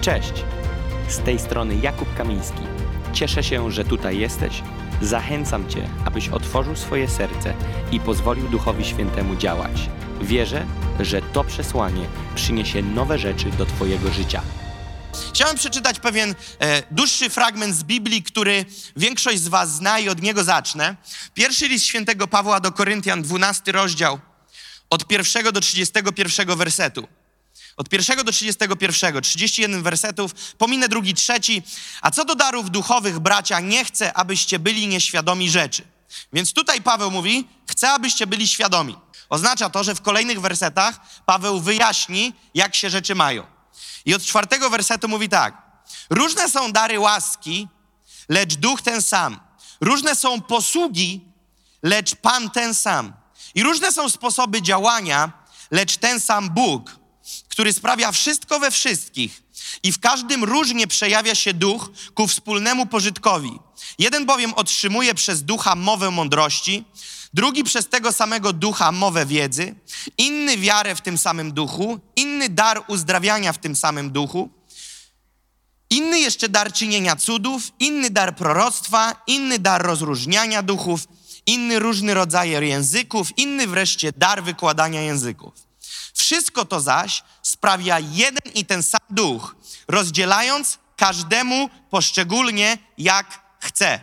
Cześć! Z tej strony Jakub Kamiński. Cieszę się, że tutaj jesteś. Zachęcam Cię, abyś otworzył swoje serce i pozwolił Duchowi Świętemu działać. Wierzę, że to przesłanie przyniesie nowe rzeczy do Twojego życia. Chciałem przeczytać pewien e, dłuższy fragment z Biblii, który większość z Was zna i od niego zacznę. Pierwszy list świętego Pawła do Koryntian, 12 rozdział, od pierwszego do 31 wersetu. Od pierwszego do 31, 31 wersetów, pominę drugi, trzeci. A co do darów duchowych, bracia, nie chcę, abyście byli nieświadomi rzeczy. Więc tutaj Paweł mówi, chcę, abyście byli świadomi. Oznacza to, że w kolejnych wersetach Paweł wyjaśni, jak się rzeczy mają. I od czwartego wersetu mówi tak. Różne są dary łaski, lecz duch ten sam. Różne są posługi, lecz Pan ten sam. I różne są sposoby działania, lecz ten sam Bóg, który sprawia wszystko we wszystkich. I w każdym różnie przejawia się duch ku wspólnemu pożytkowi. Jeden bowiem otrzymuje przez ducha mowę mądrości, drugi przez tego samego ducha mowę wiedzy, inny wiarę w tym samym duchu, inny dar uzdrawiania w tym samym duchu, inny jeszcze dar czynienia cudów, inny dar proroctwa, inny dar rozróżniania duchów, inny różny rodzaj języków, inny wreszcie dar wykładania języków. Wszystko to zaś sprawia jeden i ten sam duch, rozdzielając każdemu poszczególnie jak chce.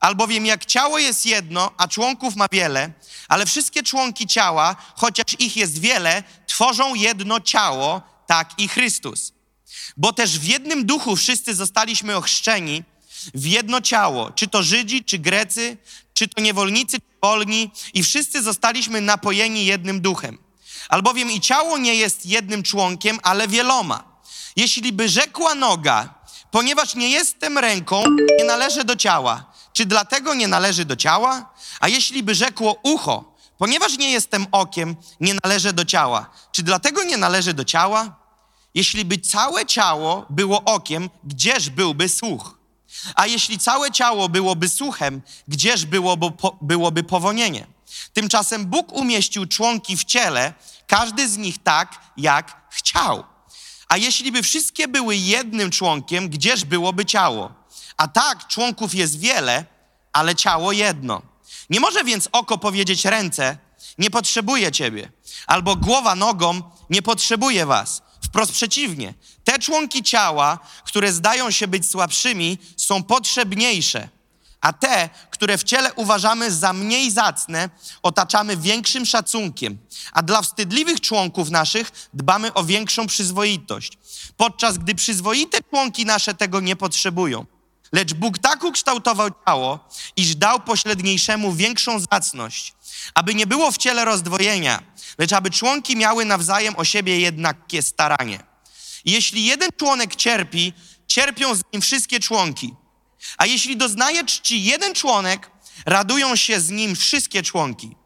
Albowiem jak ciało jest jedno, a członków ma wiele, ale wszystkie członki ciała, chociaż ich jest wiele, tworzą jedno ciało, tak i Chrystus. Bo też w jednym duchu wszyscy zostaliśmy ochrzczeni w jedno ciało, czy to Żydzi, czy Grecy, czy to niewolnicy, czy wolni, i wszyscy zostaliśmy napojeni jednym duchem. Albowiem i ciało nie jest jednym członkiem, ale wieloma. Jeśli by rzekła noga, ponieważ nie jestem ręką, nie należy do ciała, czy dlatego nie należy do ciała? A jeśli by rzekło ucho, ponieważ nie jestem okiem, nie należy do ciała, czy dlatego nie należy do ciała? Jeśli by całe ciało było okiem, gdzież byłby słuch? A jeśli całe ciało byłoby słuchem, gdzież byłoby, byłoby powonienie? Tymczasem Bóg umieścił członki w ciele, każdy z nich tak, jak chciał. A jeśli by wszystkie były jednym członkiem, gdzież byłoby ciało? A tak, członków jest wiele, ale ciało jedno. Nie może więc oko powiedzieć ręce, nie potrzebuje ciebie, albo głowa nogą, nie potrzebuje was. Wprost przeciwnie, te członki ciała, które zdają się być słabszymi, są potrzebniejsze, a te, które w ciele uważamy za mniej zacne, otaczamy większym szacunkiem, a dla wstydliwych członków naszych dbamy o większą przyzwoitość, podczas gdy przyzwoite członki nasze tego nie potrzebują. Lecz Bóg tak ukształtował ciało, iż dał pośredniejszemu większą zacność, aby nie było w ciele rozdwojenia, lecz aby członki miały nawzajem o siebie jednakie staranie. Jeśli jeden członek cierpi, cierpią z nim wszystkie członki. A jeśli doznaje czci jeden członek, radują się z nim wszystkie członki.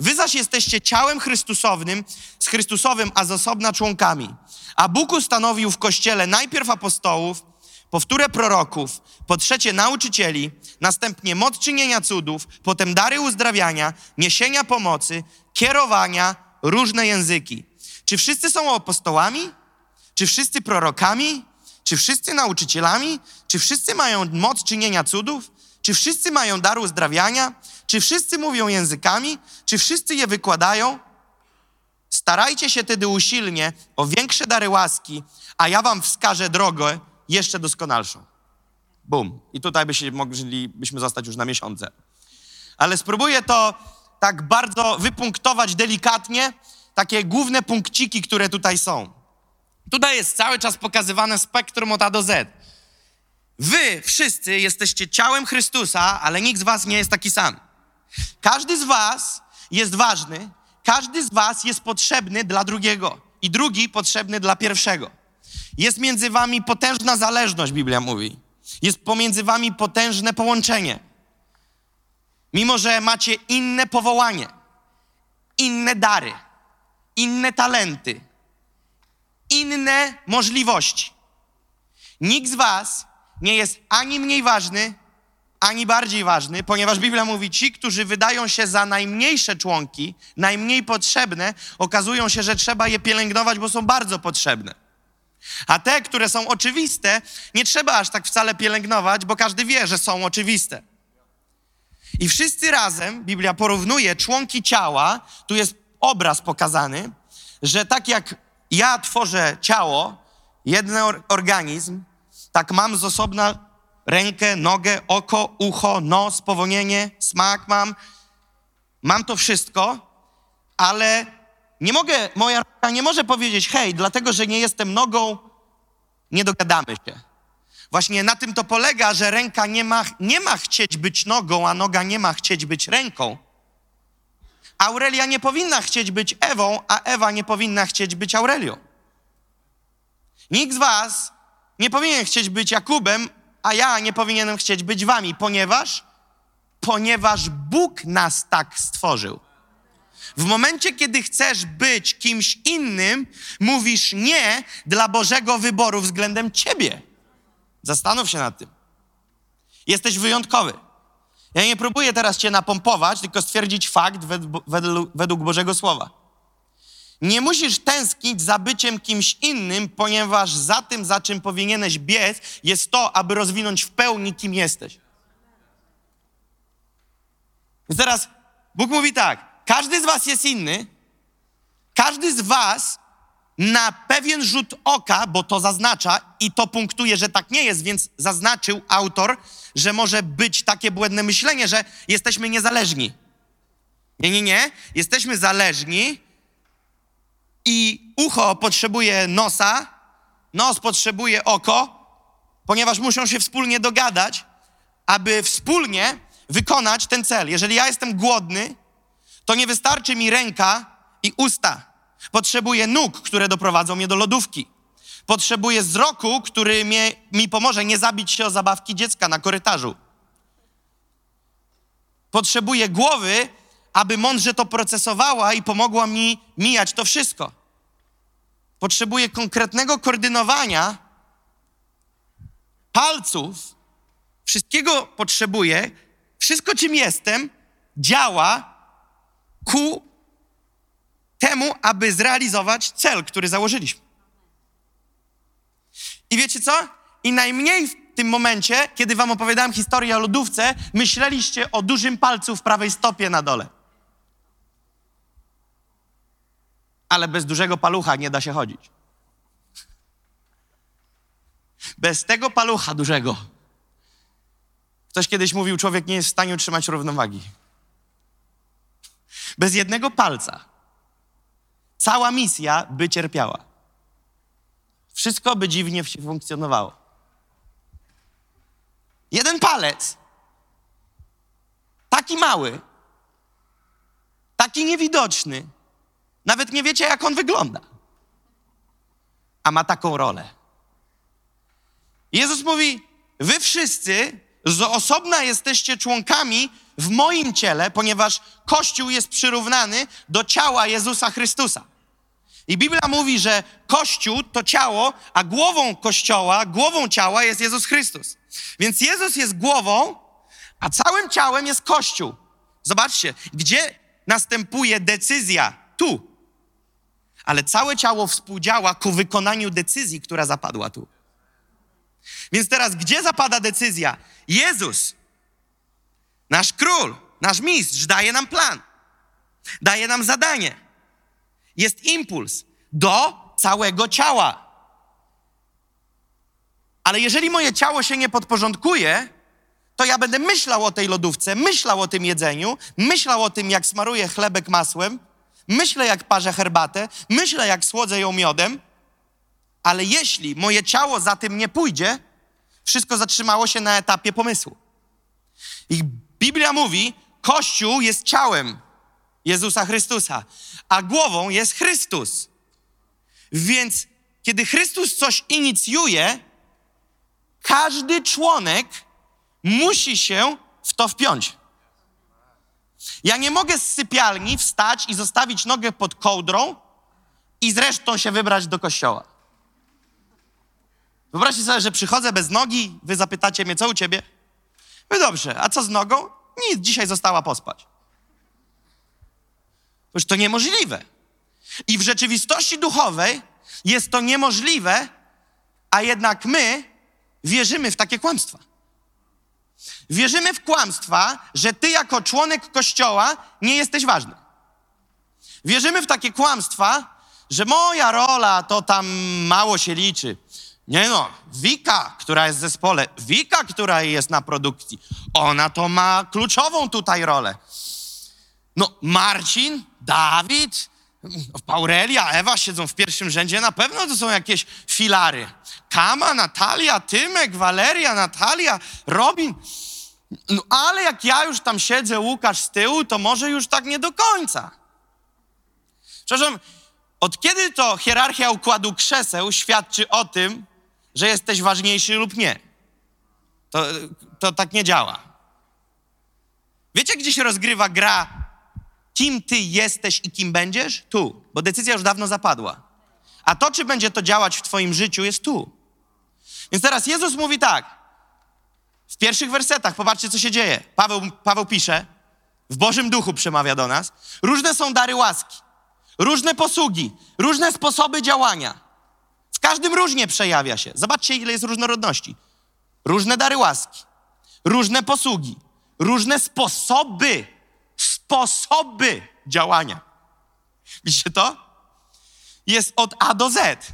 Wy zaś jesteście ciałem Chrystusowym, z Chrystusowym, a z osobna członkami. A Bóg ustanowił w Kościele najpierw apostołów, po wtóre proroków, po trzecie nauczycieli, następnie moc czynienia cudów, potem dary uzdrawiania, niesienia pomocy, kierowania, różne języki. Czy wszyscy są apostołami? Czy wszyscy prorokami? Czy wszyscy nauczycielami? Czy wszyscy mają moc czynienia cudów? Czy wszyscy mają dar uzdrawiania? Czy wszyscy mówią językami? Czy wszyscy je wykładają? Starajcie się tedy usilnie o większe dary łaski, a ja wam wskażę drogę jeszcze doskonalszą. Bum. I tutaj byśmy moglibyśmy zostać już na miesiące. Ale spróbuję to tak bardzo wypunktować delikatnie, takie główne punkciki, które tutaj są. Tutaj jest cały czas pokazywane spektrum od A do Z. Wy wszyscy jesteście ciałem Chrystusa, ale nikt z was nie jest taki sam. Każdy z was jest ważny, każdy z was jest potrzebny dla drugiego i drugi potrzebny dla pierwszego. Jest między wami potężna zależność, Biblia mówi. Jest pomiędzy wami potężne połączenie. Mimo, że macie inne powołanie, inne dary, inne talenty, inne możliwości. Nikt z was nie jest ani mniej ważny, ani bardziej ważny, ponieważ Biblia mówi, ci, którzy wydają się za najmniejsze członki, najmniej potrzebne, okazują się, że trzeba je pielęgnować, bo są bardzo potrzebne. A te, które są oczywiste, nie trzeba aż tak wcale pielęgnować, bo każdy wie, że są oczywiste. I wszyscy razem, Biblia porównuje członki ciała, tu jest obraz pokazany, że tak jak ja tworzę ciało, jeden organizm, tak mam z osobna rękę, nogę, oko, ucho, nos, powonienie, smak mam. Mam to wszystko, ale nie mogę, moja ręka nie może powiedzieć, hej, dlatego, że nie jestem nogą, nie dogadamy się. Właśnie na tym to polega, że ręka nie ma, nie ma chcieć być nogą, a noga nie ma chcieć być ręką. Aurelia nie powinna chcieć być Ewą, a Ewa nie powinna chcieć być Aurelią. Nikt z was nie powinien chcieć być Jakubem, a ja nie powinienem chcieć być wami, ponieważ ponieważ Bóg nas tak stworzył. W momencie, kiedy chcesz być kimś innym, mówisz nie dla Bożego wyboru względem ciebie. Zastanów się nad tym. Jesteś wyjątkowy. Ja nie próbuję teraz cię napompować, tylko stwierdzić fakt według Bożego Słowa. Nie musisz tęsknić za byciem kimś innym, ponieważ za tym, za czym powinieneś biec, jest to, aby rozwinąć w pełni, kim jesteś. Więc teraz Bóg mówi tak: każdy z Was jest inny, każdy z Was na pewien rzut oka, bo to zaznacza i to punktuje, że tak nie jest, więc zaznaczył autor, że może być takie błędne myślenie, że jesteśmy niezależni. Nie, nie, nie. Jesteśmy zależni i ucho potrzebuje nosa, nos potrzebuje oko, ponieważ muszą się wspólnie dogadać, aby wspólnie wykonać ten cel. Jeżeli ja jestem głodny, to nie wystarczy mi ręka i usta. Potrzebuję nóg, które doprowadzą mnie do lodówki. Potrzebuję wzroku, który mnie, mi pomoże nie zabić się o zabawki dziecka na korytarzu. Potrzebuję głowy, aby mądrze to procesowała i pomogła mi mijać to wszystko. Potrzebuję konkretnego koordynowania palców. Wszystkiego potrzebuję. Wszystko, czym jestem, działa ku temu, aby zrealizować cel, który założyliśmy. I wiecie co? I najmniej w tym momencie, kiedy wam opowiadałem historię o lodówce, myśleliście o dużym palcu w prawej stopie na dole. Ale bez dużego palucha nie da się chodzić. Bez tego palucha dużego. Ktoś kiedyś mówił, człowiek nie jest w stanie utrzymać równowagi. Bez jednego palca cała misja by cierpiała. Wszystko by dziwnie funkcjonowało. Jeden palec, taki mały, taki niewidoczny, nawet nie wiecie, jak on wygląda, a ma taką rolę. Jezus mówi: Wy wszyscy z osobna jesteście członkami w moim ciele, ponieważ Kościół jest przyrównany do ciała Jezusa Chrystusa. I Biblia mówi, że Kościół to ciało, a głową Kościoła, głową ciała jest Jezus Chrystus. Więc Jezus jest głową, a całym ciałem jest Kościół. Zobaczcie, gdzie następuje decyzja? Tu. Ale całe ciało współdziała ku wykonaniu decyzji, która zapadła tu. Więc teraz, gdzie zapada decyzja? Jezus, nasz król, nasz mistrz, daje nam plan, daje nam zadanie. Jest impuls do całego ciała. Ale jeżeli moje ciało się nie podporządkuje, to ja będę myślał o tej lodówce, myślał o tym jedzeniu, myślał o tym, jak smaruję chlebek masłem, myślę, jak parzę herbatę, myślę, jak słodzę ją miodem, ale jeśli moje ciało za tym nie pójdzie, wszystko zatrzymało się na etapie pomysłu. I Biblia mówi, Kościół jest ciałem Jezusa Chrystusa, a głową jest Chrystus. Więc kiedy Chrystus coś inicjuje, każdy członek musi się w to wpiąć. Ja nie mogę z sypialni wstać i zostawić nogę pod kołdrą i zresztą się wybrać do kościoła. Wyobraźcie sobie, że przychodzę bez nogi, wy zapytacie mnie, co u ciebie? No dobrze, a co z nogą? Nic, dzisiaj została pospać. Już to niemożliwe. I w rzeczywistości duchowej jest to niemożliwe, a jednak my wierzymy w takie kłamstwa. Wierzymy w kłamstwa, że ty jako członek kościoła nie jesteś ważny. Wierzymy w takie kłamstwa, że moja rola to tam mało się liczy. Nie no, Wika, która jest w zespole, Wika, która jest na produkcji, ona to ma kluczową tutaj rolę. No, Marcin, Dawid, Paurelia, Ewa siedzą w pierwszym rzędzie, na pewno to są jakieś filary. Kama, Natalia, Tymek, Waleria, Natalia, Robin. No, ale jak ja już tam siedzę, Łukasz z tyłu, to może już tak nie do końca. Przepraszam, od kiedy to hierarchia układu krzeseł świadczy o tym, że jesteś ważniejszy lub nie? To, to tak nie działa. Wiecie, gdzie się rozgrywa gra, kim ty jesteś i kim będziesz? Tu, bo decyzja już dawno zapadła. A to, czy będzie to działać w Twoim życiu, jest tu. Więc teraz Jezus mówi tak. W pierwszych wersetach, popatrzcie, co się dzieje. Paweł, Paweł pisze, w Bożym Duchu przemawia do nas. Różne są dary łaski, różne posługi, różne sposoby działania. Każdym różnie przejawia się. Zobaczcie, ile jest różnorodności. Różne dary łaski, różne posługi, różne sposoby, sposoby działania. Widzicie to? Jest od A do Z.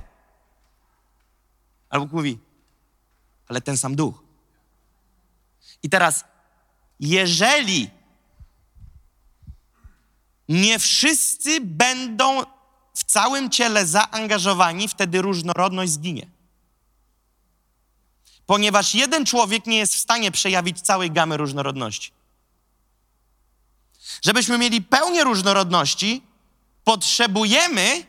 Albo mówi, ale ten sam duch. I teraz, jeżeli nie wszyscy będą w całym ciele zaangażowani, wtedy różnorodność zginie. Ponieważ jeden człowiek nie jest w stanie przejawić całej gamy różnorodności. Żebyśmy mieli pełnię różnorodności, potrzebujemy,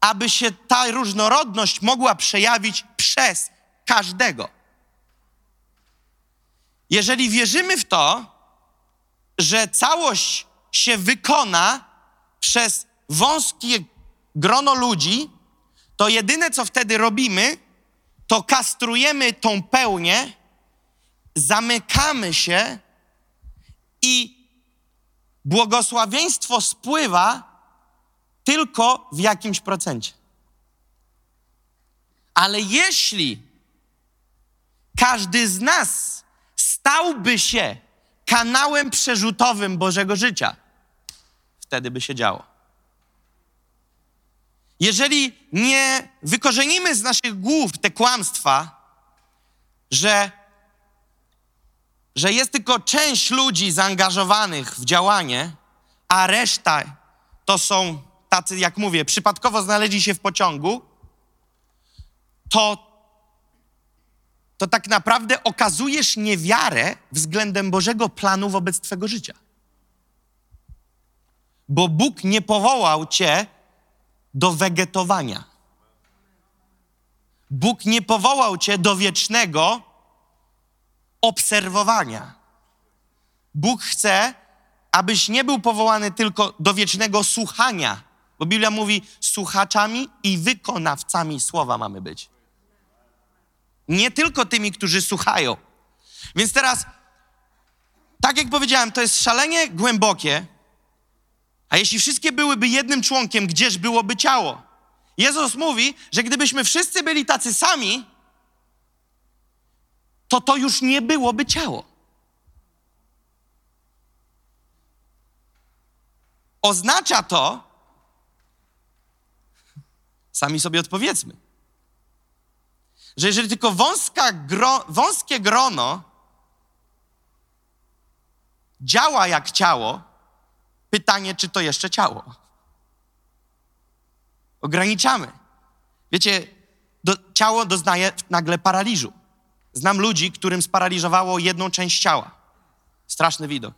aby się ta różnorodność mogła przejawić przez każdego. Jeżeli wierzymy w to, że całość się wykona przez wąskie grono ludzi, to jedyne co wtedy robimy, to kastrujemy tą pełnię, zamykamy się i błogosławieństwo spływa tylko w jakimś procencie. Ale jeśli każdy z nas stałby się kanałem przerzutowym Bożego życia, wtedy by się działo. Jeżeli nie wykorzenimy z naszych głów te kłamstwa, że, że jest tylko część ludzi zaangażowanych w działanie, a reszta to są tacy, jak mówię, przypadkowo znaleźli się w pociągu, to, to tak naprawdę okazujesz niewiarę względem Bożego planu wobec Twego życia. Bo Bóg nie powołał Cię do wegetowania. Bóg nie powołał Cię do wiecznego obserwowania. Bóg chce, abyś nie był powołany tylko do wiecznego słuchania, bo Biblia mówi, słuchaczami i wykonawcami słowa mamy być. Nie tylko tymi, którzy słuchają. Więc teraz, tak jak powiedziałem, to jest szalenie głębokie, a jeśli wszystkie byłyby jednym członkiem, gdzież byłoby ciało? Jezus mówi, że gdybyśmy wszyscy byli tacy sami, to to już nie byłoby ciało. Oznacza to, sami sobie odpowiedzmy, że jeżeli tylko wąska gro, wąskie grono działa jak ciało, pytanie, czy to jeszcze ciało. Ograniczamy. Wiecie, do, ciało doznaje nagle paraliżu. Znam ludzi, którym sparaliżowało jedną część ciała. Straszny widok.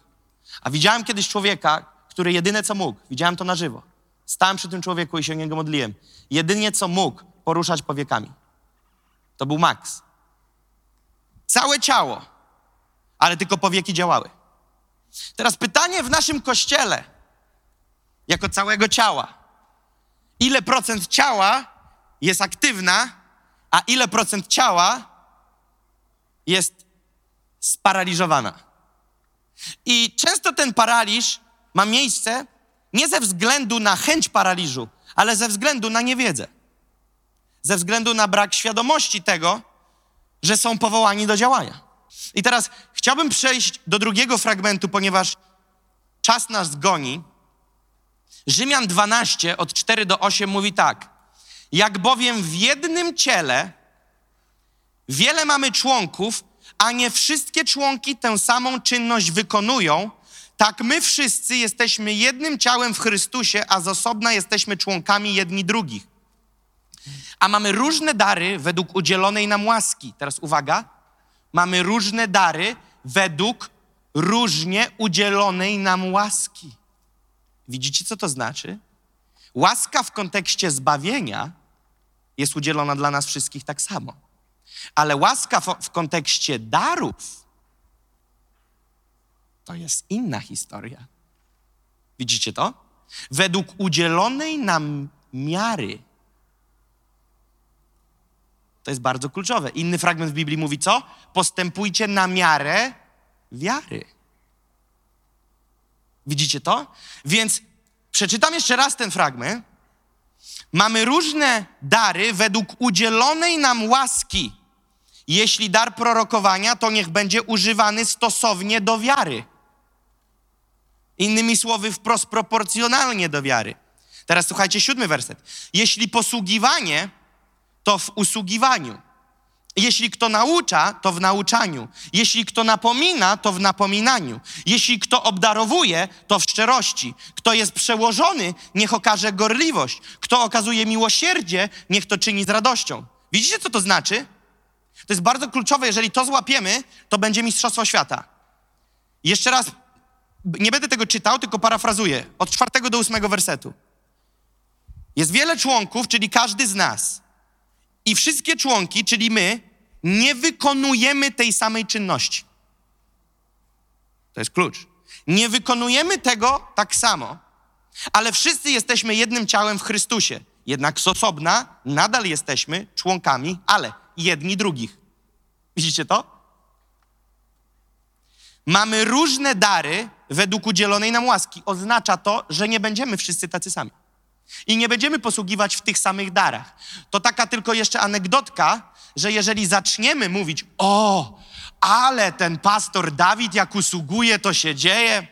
A widziałem kiedyś człowieka, który jedyne co mógł, widziałem to na żywo. Stałem przy tym człowieku i się niego modliłem. Jedynie co mógł poruszać powiekami. To był Max. Całe ciało, ale tylko powieki działały. Teraz pytanie w naszym kościele, jako całego ciała. Ile procent ciała jest aktywna, a ile procent ciała jest sparaliżowana? I często ten paraliż ma miejsce nie ze względu na chęć paraliżu, ale ze względu na niewiedzę. ze względu na brak świadomości tego, że są powołani do działania. I teraz chciałbym przejść do drugiego fragmentu, ponieważ czas nas goni. Rzymian 12 od 4 do 8 mówi tak: Jak bowiem w jednym ciele wiele mamy członków, a nie wszystkie członki tę samą czynność wykonują, tak my wszyscy jesteśmy jednym ciałem w Chrystusie, a z osobna jesteśmy członkami jedni drugich. A mamy różne dary według udzielonej nam łaski. Teraz uwaga, mamy różne dary według różnie udzielonej nam łaski. Widzicie, co to znaczy? Łaska w kontekście zbawienia jest udzielona dla nas wszystkich tak samo. Ale łaska w, kontekście darów to jest inna historia. Widzicie to? Według udzielonej nam miary. To jest bardzo kluczowe. Inny fragment w Biblii mówi co? Postępujcie na miarę wiary. Widzicie to? Więc przeczytam jeszcze raz ten fragment. Mamy różne dary według udzielonej nam łaski. Jeśli dar prorokowania, to niech będzie używany stosownie do wiary. Innymi słowy, wprost proporcjonalnie do wiary. Teraz słuchajcie, siódmy werset. Jeśli posługiwanie, to w usługiwaniu. Jeśli kto naucza, to w nauczaniu. Jeśli kto napomina, to w napominaniu. Jeśli kto obdarowuje, to w szczerości. Kto jest przełożony, niech okaże gorliwość. Kto okazuje miłosierdzie, niech to czyni z radością. Widzicie, co to znaczy? To jest bardzo kluczowe. Jeżeli to złapiemy, to będzie Mistrzostwo Świata. Jeszcze raz, nie będę tego czytał, tylko parafrazuję. Od czwartego do ósmego wersetu. Jest wiele członków, czyli każdy z nas. I wszystkie członki, czyli my, nie wykonujemy tej samej czynności. To jest klucz. Nie wykonujemy tego tak samo, ale wszyscy jesteśmy jednym ciałem w Chrystusie. Jednak z osobna nadal jesteśmy członkami, ale jedni drugich. Widzicie to? Mamy różne dary według udzielonej nam łaski. Oznacza to, że nie będziemy wszyscy tacy sami. I nie będziemy posługiwać w tych samych darach. To taka tylko jeszcze anegdotka, że jeżeli zaczniemy mówić, o, ale ten pastor Dawid jak usługuje, to się dzieje,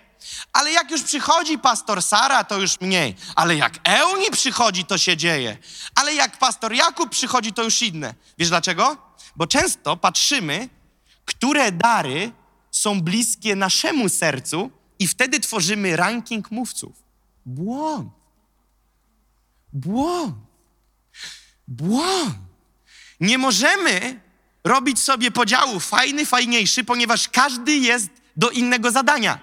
ale jak już przychodzi pastor Sara, to już mniej. Ale jak Euni przychodzi, to się dzieje. Ale jak pastor Jakub przychodzi, to już inne. Wiesz dlaczego? Bo często patrzymy, które dary są bliskie naszemu sercu i wtedy tworzymy ranking mówców. Błąd. Błąd. Błąd. Nie możemy robić sobie podziału fajny, fajniejszy, ponieważ każdy jest do innego zadania.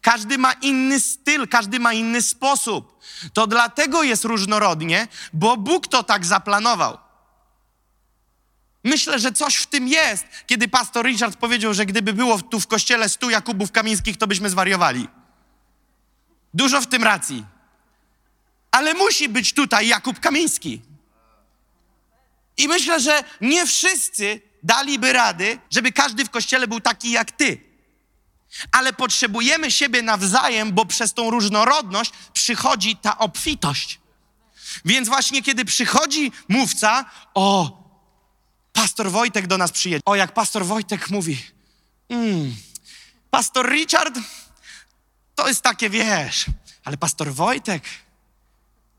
Każdy ma inny styl, każdy ma inny sposób. To dlatego jest różnorodnie, bo Bóg to tak zaplanował. Myślę, że coś w tym jest, kiedy pastor Richard powiedział, że gdyby było tu w kościele stu Jakubów Kamińskich, to byśmy zwariowali. Dużo w tym racji. Ale musi być tutaj Jakub Kamiński. I myślę, że nie wszyscy daliby rady, żeby każdy w kościele był taki jak ty. Ale potrzebujemy siebie nawzajem, bo przez tą różnorodność przychodzi ta obfitość. Więc właśnie kiedy przychodzi mówca, o, pastor Wojtek do nas przyjedzie. O, jak pastor Wojtek mówi, mm, pastor Richard, to jest takie, wiesz, ale pastor Wojtek,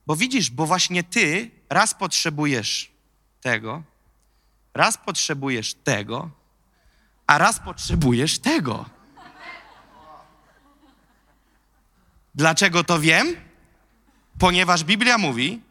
bo widzisz, bo właśnie ty raz potrzebujesz tego, raz potrzebujesz tego, a raz potrzebujesz tego. Dlaczego to wiem? Ponieważ Biblia mówi,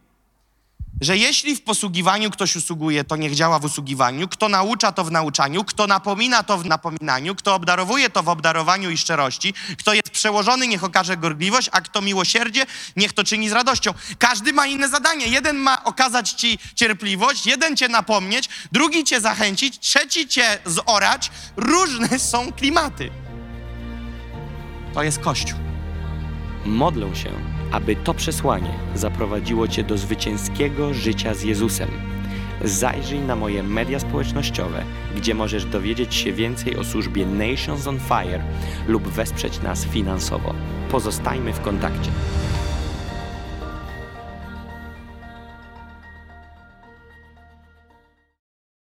że jeśli w posługiwaniu ktoś usługuje, to niech działa w usługiwaniu, kto naucza, to w nauczaniu, kto napomina, to w napominaniu, kto obdarowuje, to w obdarowaniu i szczerości, kto jest przełożony, niech okaże gorliwość, a kto miłosierdzie, niech to czyni z radością. Każdy ma inne zadanie. Jeden ma okazać ci cierpliwość, jeden cię napomnieć, drugi cię zachęcić, trzeci cię zorać. Różne są klimaty. To jest Kościół. Modlę się, aby to przesłanie zaprowadziło Cię do zwycięskiego życia z Jezusem. Zajrzyj na moje media społecznościowe, gdzie możesz dowiedzieć się więcej o służbie Nations on Fire lub wesprzeć nas finansowo. Pozostajmy w kontakcie.